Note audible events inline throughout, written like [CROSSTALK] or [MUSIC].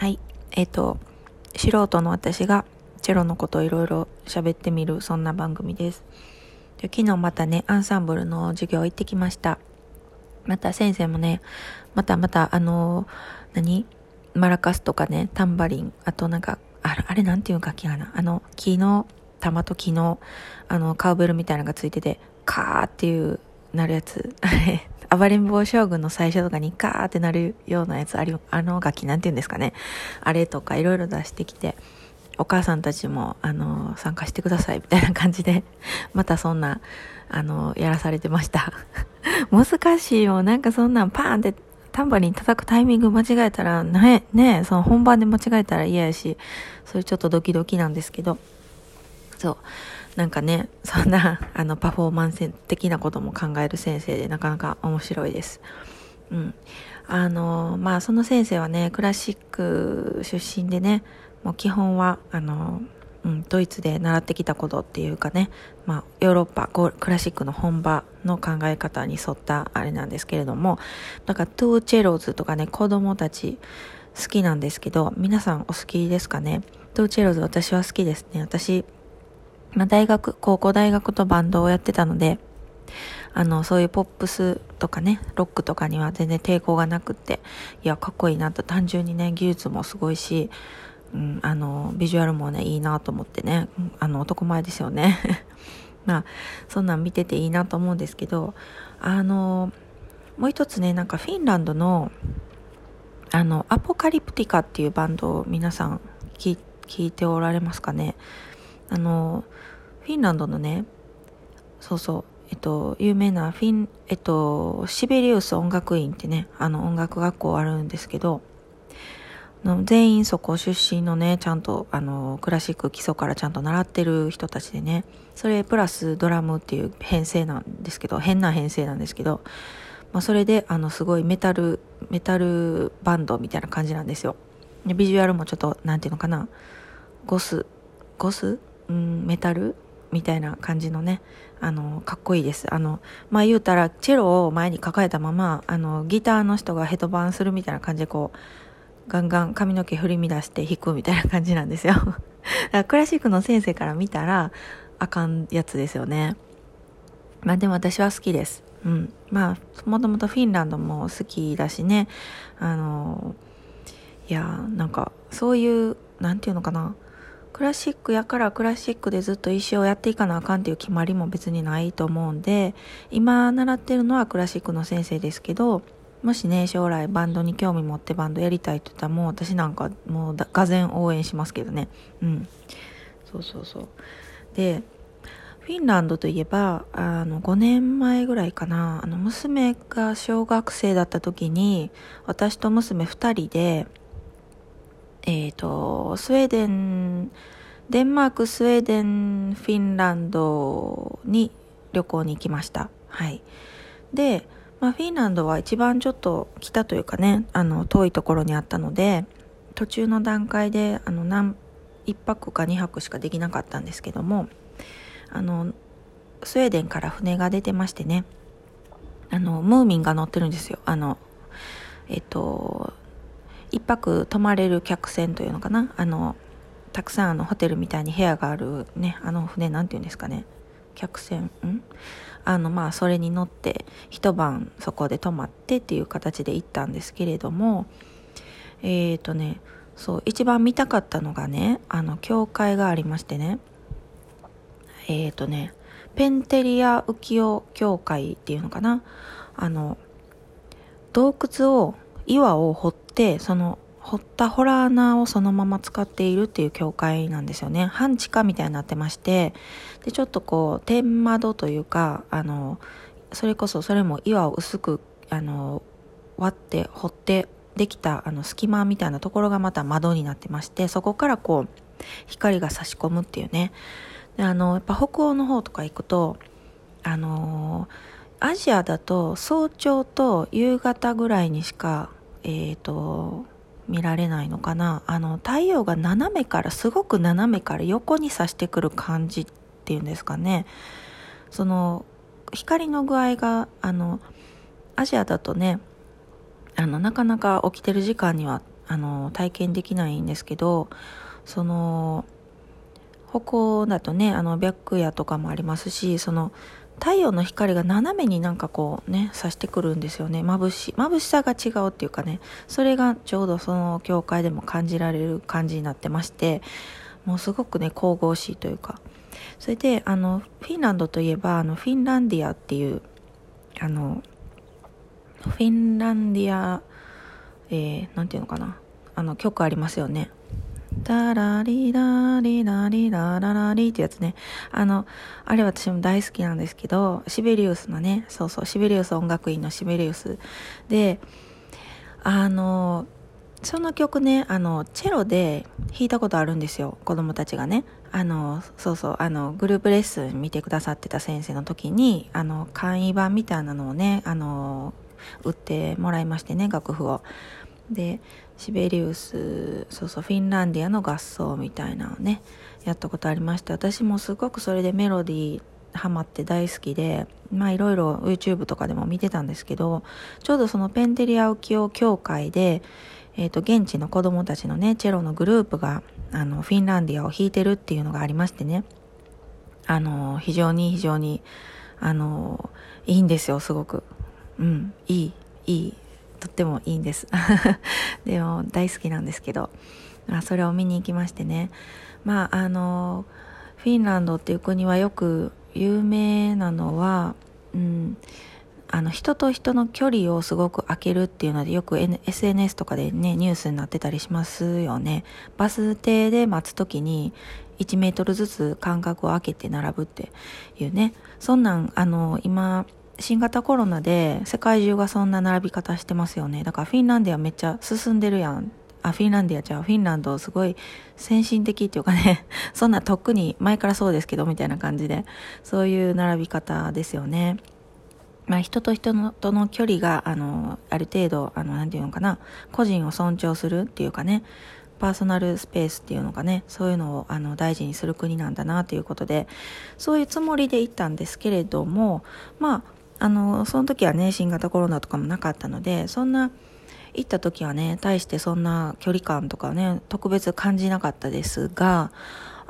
はい。えっ、と、素人の私がチェロのことをいろいろ喋ってみる、そんな番組です。で昨日またね、アンサンブルの授業行ってきました。また先生もね、またまた、あの、何？マラカスとかね、タンバリン、あとなんか、あれ、あれなんていう楽器かなあの、木の、玉と木の、あの、カウベルみたいなのがついてて、カーっていう、なるやつ。あれ、暴れん坊将軍の最初とかにカーってなるようなやつあり、あの楽器なんて言うんですかね。あれとかいろいろ出してきて、お母さんたちも、あの、参加してくださいみたいな感じで、[LAUGHS] またそんな、あの、やらされてました。[LAUGHS] 難しいよ。なんかそんなんパーンってタンバリン叩くタイミング間違えたら、ね、ね、その本番で間違えたら嫌やし、それちょっとドキドキなんですけど、そう。なんかね、そんな、[LAUGHS] あの、パフォーマンス的なことも考える先生でなかなか面白いです。うん。あの、まあ、その先生はね、クラシック出身でね、もう基本は、あの、うん、ドイツで習ってきたことっていうかね、まあ、ヨーロッパ、クラシックの本場の考え方に沿ったあれなんですけれども、だから2CELLOS とかね、子供たち好きなんですけど、皆さんお好きですかね？2CELLOS 私は好きですね。私、まあ、大学、高校大学とバンドをやってたので、あの、そういうポップスとかね、ロックとかには全然抵抗がなくって、いや、かっこいいなと、単純にね、技術もすごいし、うん、あの、ビジュアルもね、いいなと思ってね、あの、男前ですよね。[LAUGHS] まあ、そんなん見てていいなと思うんですけど、あの、もう一つね、なんかフィンランドの、あの、アポカリプティカっていうバンドを皆さん聞いておられますかね。あの、フィンランドのね、そうそう、えっと、有名なフィン、えっと、シベリウス音楽院ってね、あの音楽学校あるんですけど、全員そこ出身のね、ちゃんと、あの、クラシック基礎からちゃんと習ってる人たちでね、それプラスドラムっていう編成なんですけど、変な編成なんですけど、まあ、それで、あの、すごいメタル、メタルバンドみたいな感じなんですよ。でビジュアルもちょっと、なんていうのかな、ゴス、ゴスうん、メタルみたいな感じのね、あの、かっこいいです。あの、まあ、言うたら、チェロを前に抱えたまま、あの、ギターの人がヘドバンするみたいな感じで、こう、ガンガン髪の毛振り乱して弾くみたいな感じなんですよ。[LAUGHS] だからクラシックの先生から見たら、あかんやつですよね。まあでも私は好きです。うん。まあ、もともとフィンランドも好きだしね。あの、いや、なんか、そういう、なんていうのかな。クラシックやからクラシックでずっと一生やっていかなあかんっていう決まりも別にないと思うんで、今習ってるのはクラシックの先生ですけど、もしね、将来バンドに興味持ってバンドやりたいって言ったらもう私なんかもうがぜん応援しますけどね。うん。そうそうそう。で、フィンランドといえば、あの、5年前ぐらいかな、あの、娘が小学生だった時に、私と娘2人で、えっ、ー、と、スウェーデン、デンマーク、スウェーデン、フィンランドに旅行に行きました。はい。で、まあ、フィンランドは一番ちょっと北というかね、あの、遠いところにあったので、途中の段階で、あの、何、1泊か2泊しかできなかったんですけども、あの、スウェーデンから船が出てましてね、あの、ムーミンが乗ってるんですよ。あの、えっと、一泊泊まれる客船というのかな？あの、たくさんあのホテルみたいに部屋があるね、あの船なんて言うんですかね？客船？ん？あのまあそれに乗って一晩そこで泊まってっていう形で行ったんですけれどもえっ、ー、とねそう一番見たかったのがねあの教会がありましてね。えっ、ー、とねペンテリア浮世教会っていうのかな？あの洞窟を岩を掘ってその掘ったホラー穴をそのまま使っているっていう教会なんですよね。半地下みたいになってまして、で、ちょっとこう、天窓というか、あの、それこそそれも岩を薄く、あの、割って掘ってできたあの隙間みたいなところがまた窓になってまして、そこからこう、光が差し込むっていうね。で、あの、やっぱ北欧の方とか行くと、あの、アジアだと早朝と夕方ぐらいにしか、えっ、ー、と、見られないのかな？あの太陽が斜めからすごく斜めから横に差してくる感じっていうんですかね。その光の具合があのアジアだとねあのなかなか起きてる時間にはあの体験できないんですけどその北欧だとねあの白夜とかもありますしその太陽の光が斜めになんかこうね差してくるんですよね。眩し眩しさが違うっていうかね。それがちょうどその教会でも感じられる感じになってましてもうすごくね神々しいというか。それであのフィンランドといえばあのフィンランディアっていうあのフィンランディアえー、ていうのかな。あの曲ありますよね。ダラリラリラリラララリってやつね。あの、あれ私も大好きなんですけど、シベリウスのね、そうそう、シベリウス音楽院のシベリウスで、あの、その曲ね、あの、チェロで弾いたことあるんですよ、子供たちがね。あの、そうそう、あの、グループレッスン見てくださってた先生の時に、あの、簡易版みたいなのをね、あの、売ってもらいましてね、楽譜を。で、シベリウス、そうそう、フィンランディアの合奏みたいなのね、やったことありまして、私もすごくそれでメロディーハマって大好きで、まあいろいろ YouTube とかでも見てたんですけど、ちょうどそのペンテリア浮世協会で、え、ー、と、現地の子供たちのね、チェロのグループが、あの、フィンランディアを弾いてるっていうのがありましてね、あの、非常に非常に、あの、いいんですよ、すごく。うん、いい、いい、とってもいいんです。[LAUGHS] でも、大好きなんですけど、まあ、それを見に行きましてね、まあ、あの、フィンランドっていう国はよく有名なのは、うん、あの人と人の距離をすごく空けるっていうのでよく、N、SNS とかでねニュースになってたりしますよね。バス停で待つ時に1メートルずつ間隔を空けて並ぶっていうね。そんなんあの今新型コロナで世界中がそんな並び方してますよね。だからフィンランドはめっちゃ進んでるやん。あ、フィンランディアじゃあフィンランドすごい先進的っていうかね、[LAUGHS] そんなとっくに前からそうですけどみたいな感じで、そういう並び方ですよね。まあ、人と人のとの距離が、あの、ある程度、あの、なんていうのかな、個人を尊重するっていうかね、パーソナルスペースっていうのかね、そういうのをあの大事にする国なんだなということで、そういうつもりで行ったんですけれども、まあ、あの、その時はね、新型コロナとかもなかったので、そんな、行った時はね、大してそんな距離感とかね、特別感じなかったですが、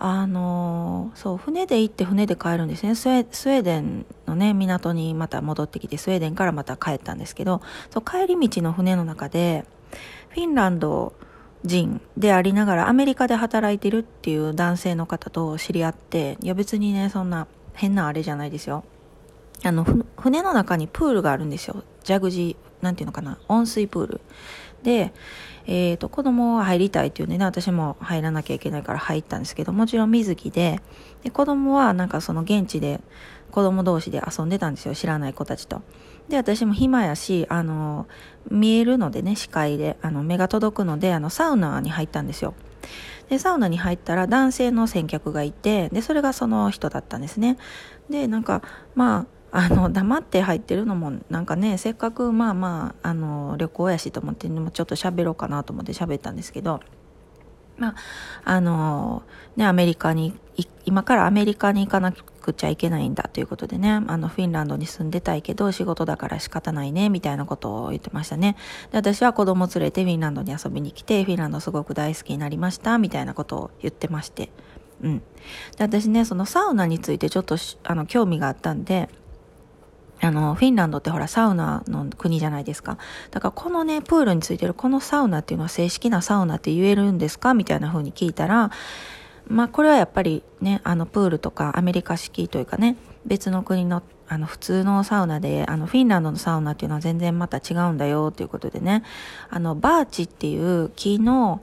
あのそう船で行って船で帰るんですね。スウェーデンのね港にまた戻ってきてスウェーデンからまた帰ったんですけどそう帰り道の船の中でフィンランド人でありながらアメリカで働いてるっていう男性の方と知り合っていや別にねそんな変なあれじゃないですよ。あの船の中にプールがあるんですよ蛇口なんていうのかな温水プールでえーと、子供は入りたいっていうんでね私も入らなきゃいけないから入ったんですけどもちろん水着でで子供はなんかその現地で子供同士で遊んでたんですよ知らない子たちと。で私も暇やしあの見えるのでね視界であの目が届くのであのサウナに入ったんですよ。でサウナに入ったら男性の先客がいてでそれがその人だったんですね。でなんかまああの黙って入ってるのもなんかねせっかくまあまああの旅行やしと思ってもちょっと喋ろうかなと思って喋ったんですけどまああのねアメリカに今からアメリカに行かなくちゃいけないんだということでねあのフィンランドに住んでたいけど仕事だから仕方ないねみたいなことを言ってましたね。で私は子供連れてフィンランドに遊びに来てフィンランドすごく大好きになりましたみたいなことを言ってまして。うん、で私ねそのサウナについてちょっとあの興味があったんであの、フィンランドってほらサウナの国じゃないですか。だからこのね、プールについてるこのサウナっていうのは正式なサウナって言えるんですか？みたいな風に聞いたら、まあこれはやっぱりね、あのプールとかアメリカ式というかね、別の国のあの普通のサウナで、あのフィンランドのサウナっていうのは全然また違うんだよということでね、あのバーチっていう木の、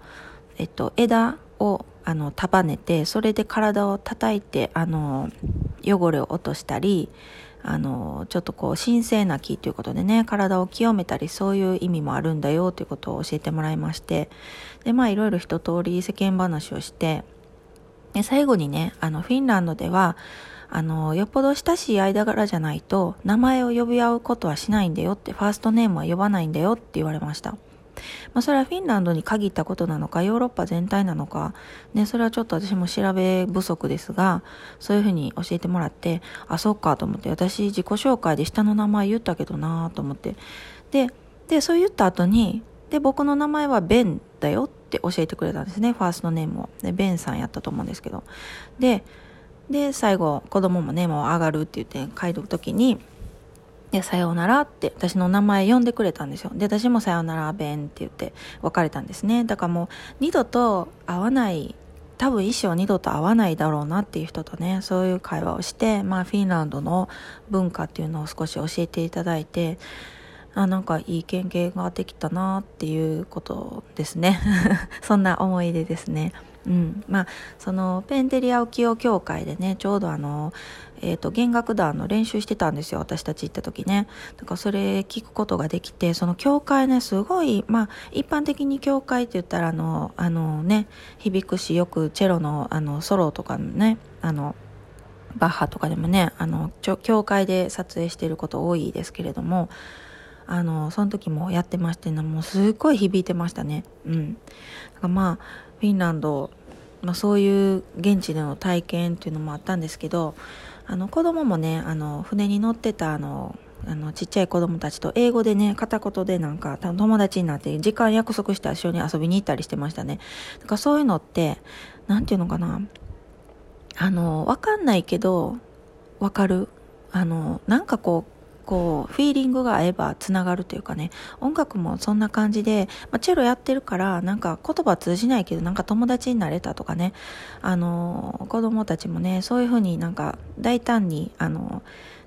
えっと、枝をあの束ねて、それで体を叩いて、あの、汚れを落としたり、あの、ちょっとこう、神聖な木ということでね、体を清めたり、そういう意味もあるんだよということを教えてもらいまして、で、まあ、いろいろ一通り世間話をして、で、最後にね、あの、フィンランドでは、あの、よっぽど親しい間柄じゃないと、名前を呼び合うことはしないんだよって、ファーストネームは呼ばないんだよって言われました。まあ、それはフィンランドに限ったことなのか、ヨーロッパ全体なのか、ね、それはちょっと私も調べ不足ですが、そういうふうに教えてもらって、あ、そっかと思って、私自己紹介で下の名前言ったけどなと思って。で、で、そう言った後に、で、僕の名前はベンったよって教えてくれたんですねファーストネームをでベンさんやったと思うんですけどでで最後子供もねもう上がるって言って帰る時にで、さようならって私の名前呼んでくれたんですよ。で、私もさようなら、ベンって言って別れたんですね。だからもう二度と会わない多分一生二度と会わないだろうなっていう人とねそういう会話をして、まあ、フィンランドの文化っていうのを少し教えていただいてあなんかいい経験ができたなっていうことですね [LAUGHS] そんな思い出ですね。うん、まあそのペンテリア浮世協会でねちょうどあの、えーと、弦楽団の練習してたんですよ私たち行った時ね。だからそれ聞くことができてその教会ねすごいまあ一般的に教会って言ったらあのあのね響くしよくチェロのあのソロとかのねあのバッハとかでもねあの教会で撮影してること多いですけれどもあのその時もやってましてもうすっごい響いてましたね。うん。だからまあフィンランド、まあ、そういう現地での体験っていうのもあったんですけどあの子供もねあの船に乗ってたあのあのちっちゃい子供たちと英語でね片言でなんか友達になって時間約束して一緒に遊びに行ったりしてましたね。だからそういうのって何て言うのかなあの分かんないけど分かる。あのなんかこうこうフィーリングが合えばつながるというかね音楽もそんな感じで、まあ、チェロやってるからなんか言葉通じないけどなんか友達になれたとかねあの子供たちもねそういうふうになんか大胆にあの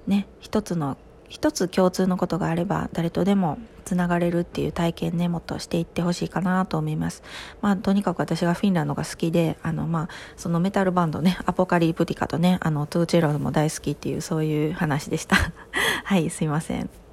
ね一つの一つ共通のことがあれば誰とでもつながれるっていう体験ねもっとしていってほしいかなと思います。まあとにかく私がフィンランドが好きであのまあそのメタルバンドねアポカリプティカとねあのトゥーチェロも大好きっていうそういう話でした。[LAUGHS] はいすいません。